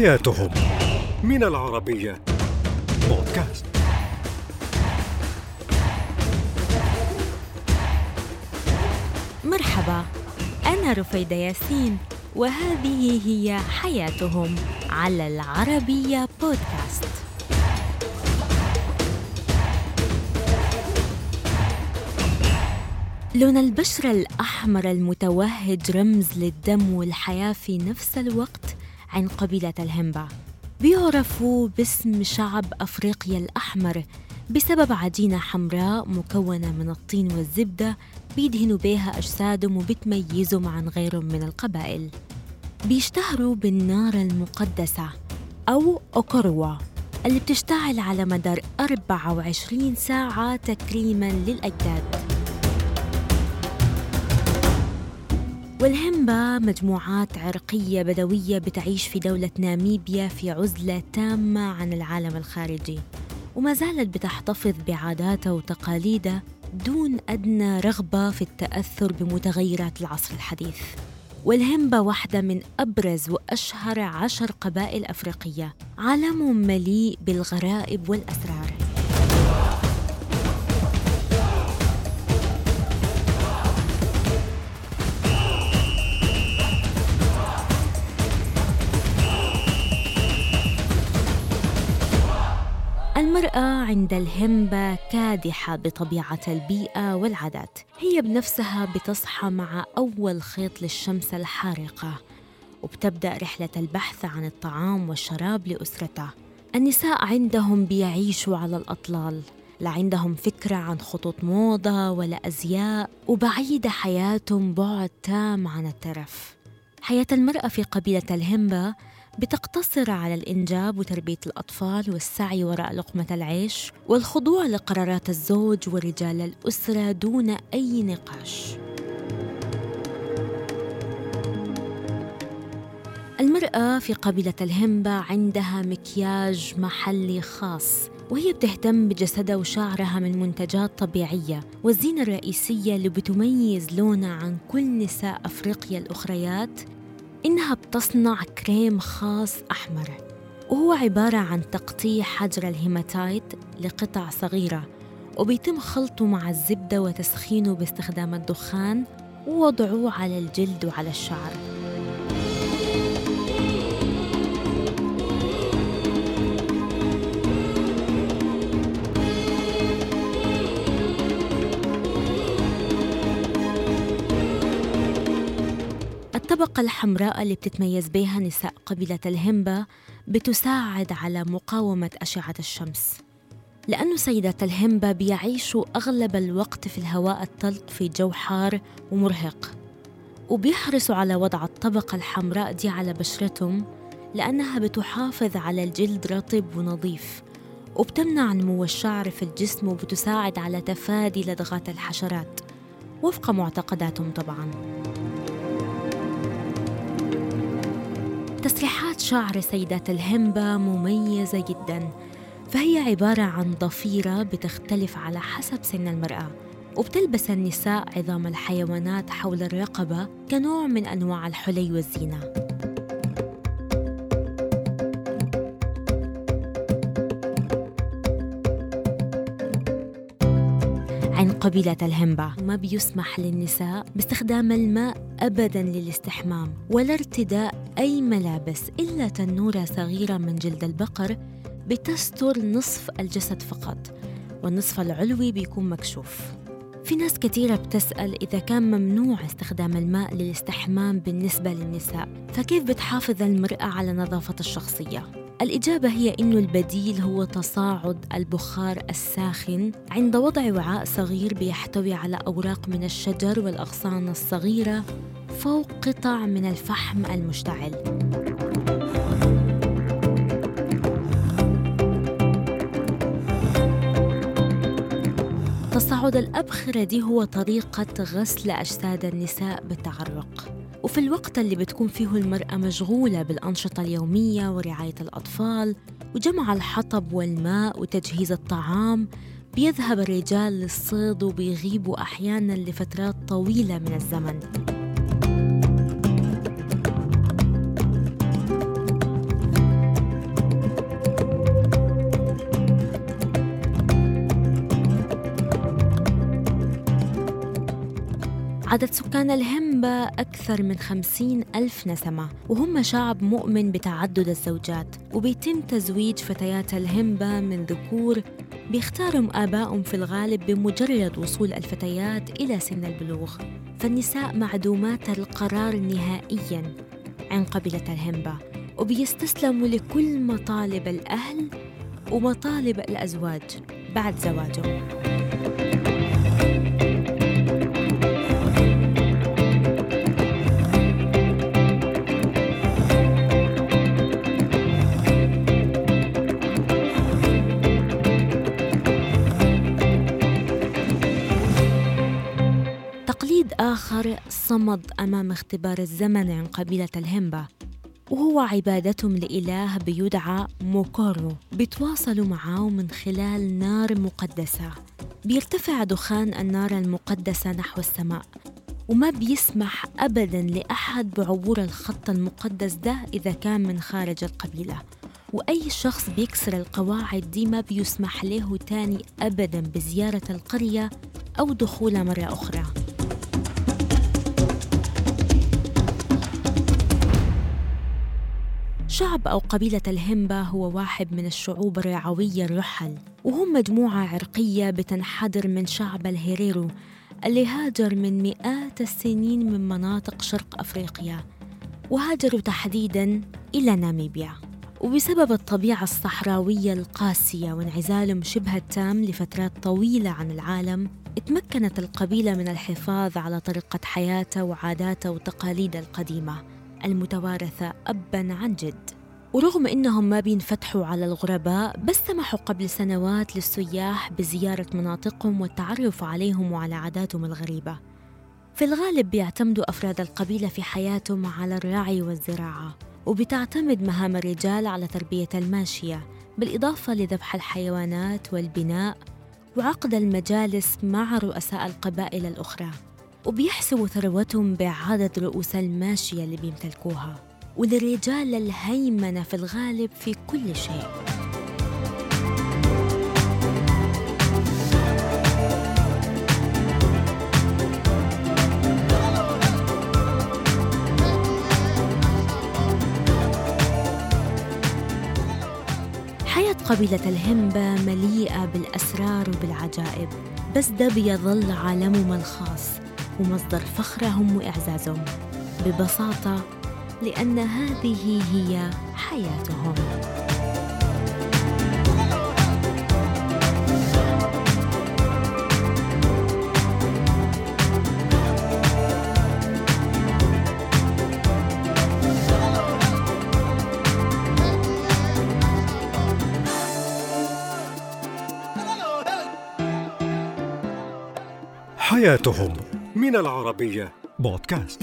حياتهم من العربية. بودكاست. مرحبا أنا رفيدة ياسين وهذه هي حياتهم على العربية بودكاست. لون البشرة الأحمر المتوهج رمز للدم والحياة في نفس الوقت عن قبيلة الهمبا. بيعرفوا باسم شعب أفريقيا الأحمر بسبب عجينة حمراء مكونة من الطين والزبدة بيدهنوا بيها أجسادهم وبتميزهم عن غيرهم من القبائل. بيشتهروا بالنار المقدسة أو أوكروا اللي بتشتعل على مدار 24 ساعة تكريماً للأجداد. والهمبا مجموعات عرقية بدوية بتعيش في دولة ناميبيا في عزلة تامة عن العالم الخارجي. وما زالت بتحتفظ بعاداتها وتقاليدها دون أدنى رغبة في التأثر بمتغيرات العصر الحديث. والهمبا واحدة من أبرز وأشهر عشر قبائل أفريقية. عالمهم مليء بالغرائب والأسرار. المرأة عند الهمبة كادحة بطبيعة البيئة والعادات. هي بنفسها بتصحى مع أول خيط للشمس الحارقة وبتبدأ رحلة البحث عن الطعام والشراب لأسرتها. النساء عندهم بيعيشوا على الأطلال لا عندهم فكرة عن خطوط موضة ولا أزياء وبعيدة حياتهم بعد تام عن الترف. حياة المرأة في قبيلة الهمبة بتقتصر على الإنجاب وتربية الأطفال والسعي وراء لقمة العيش والخضوع لقرارات الزوج ورجال الأسرة دون أي نقاش. المرأة في قبيلة الهمبة عندها مكياج محلي خاص وهي بتهتم بجسدها وشعرها من منتجات طبيعية والزينة الرئيسية اللي بتميز لونها عن كل نساء أفريقيا الأخريات إنها بتصنع كريم خاص أحمر وهو عبارة عن تقطيع حجر الهيماتايت لقطع صغيرة وبيتم خلطه مع الزبدة وتسخينه باستخدام الدخان ووضعه على الجلد وعلى الشعر. الطبقة الحمراء اللي بتتميز بها نساء قبيلة الهمبا بتساعد على مقاومة أشعة الشمس. لأنه سيدات الهمبا بيعيشوا أغلب الوقت في الهواء الطلق في جو حار ومرهق وبيحرصوا على وضع الطبقة الحمراء دي على بشرتهم لأنها بتحافظ على الجلد رطب ونظيف وبتمنع نمو الشعر في الجسم وبتساعد على تفادي لدغات الحشرات وفق معتقداتهم طبعاً. تسريحات شعر سيدات الهمبة مميزة جدا. فهي عبارة عن ضفيرة بتختلف على حسب سن المرأة وبتلبس النساء عظام الحيوانات حول الرقبة كنوع من أنواع الحلي والزينة. عن قبيلة الهمبا ما بيسمح للنساء باستخدام الماء أبدا للاستحمام ولا ارتداء أي ملابس إلا تنورة صغيرة من جلد البقر بتستر نصف الجسد فقط والنصف العلوي بيكون مكشوف في ناس كثيرة بتسأل إذا كان ممنوع استخدام الماء للاستحمام بالنسبة للنساء فكيف بتحافظ المرأة على نظافة الشخصية؟ الإجابة هي إنه البديل هو تصاعد البخار الساخن عند وضع وعاء صغير بيحتوي على أوراق من الشجر والأغصان الصغيرة فوق قطع من الفحم المشتعل. تصاعد الأبخرة دي هو طريقة غسل أجساد النساء بالتعرق وفي الوقت اللي بتكون فيه المرأة مشغولة بالأنشطة اليومية ورعاية الأطفال وجمع الحطب والماء وتجهيز الطعام بيذهب الرجال للصيد وبيغيبوا أحيانا لفترات طويلة من الزمن. عدد سكان الهمبا أكثر من خمسين ألف نسمة وهم شعب مؤمن بتعدد الزوجات وبيتم تزويج فتيات الهمبا من ذكور بيختارهم آبائهم في الغالب بمجرد وصول الفتيات إلى سن البلوغ. فالنساء معدومات القرار نهائياً عن قبيلة الهمبا وبيستسلموا لكل مطالب الأهل ومطالب الأزواج بعد زواجهم. صمد أمام اختبار الزمن عن قبيلة الهمبا وهو عبادتهم لإله بيدعى موكورو بيتواصلوا معه من خلال نار مقدسة. بيرتفع دخان النار المقدسة نحو السماء وما بيسمح أبدا لأحد بعبور الخط المقدس ده إذا كان من خارج القبيلة. وأي شخص بيكسر القواعد دي ما بيسمح له تاني أبدا بزيارة القرية أو دخولها مرة أخرى. شعب أو قبيلة الهمبا هو واحد من الشعوب الرعوية الرحل وهم مجموعة عرقية بتنحدر من شعب الهيريرو اللي هاجر من مئات السنين من مناطق شرق أفريقيا وهاجروا تحديداً إلى ناميبيا. وبسبب الطبيعة الصحراوية القاسية وانعزالهم شبه التام لفترات طويلة عن العالم تمكنت القبيلة من الحفاظ على طريقة حياتها وعاداتها وتقاليدها القديمة. المتوارثة أبا عن جد. ورغم إنهم ما بينفتحوا على الغرباء بس سمحوا قبل سنوات للسياح بزيارة مناطقهم والتعرف عليهم وعلى عاداتهم الغريبة. في الغالب بيعتمدوا أفراد القبيلة في حياتهم على الرعي والزراعة وبتعتمد مهام الرجال على تربية الماشية بالإضافة لذبح الحيوانات والبناء وعقد المجالس مع رؤساء القبائل الأخرى. وبيحسبوا ثروتهم بعدد رؤوس الماشية اللي بيمتلكوها. وللرجال الهيمنة في الغالب في كل شيء. حياة قبيلة الهمبا مليئة بالأسرار وبالعجائب بس ده بيظل عالمهم الخاص. ومصدر فخرهم وإعزازهم ببساطة لأن هذه هي حياتهم. حياتهم. من العربية. بودكاست.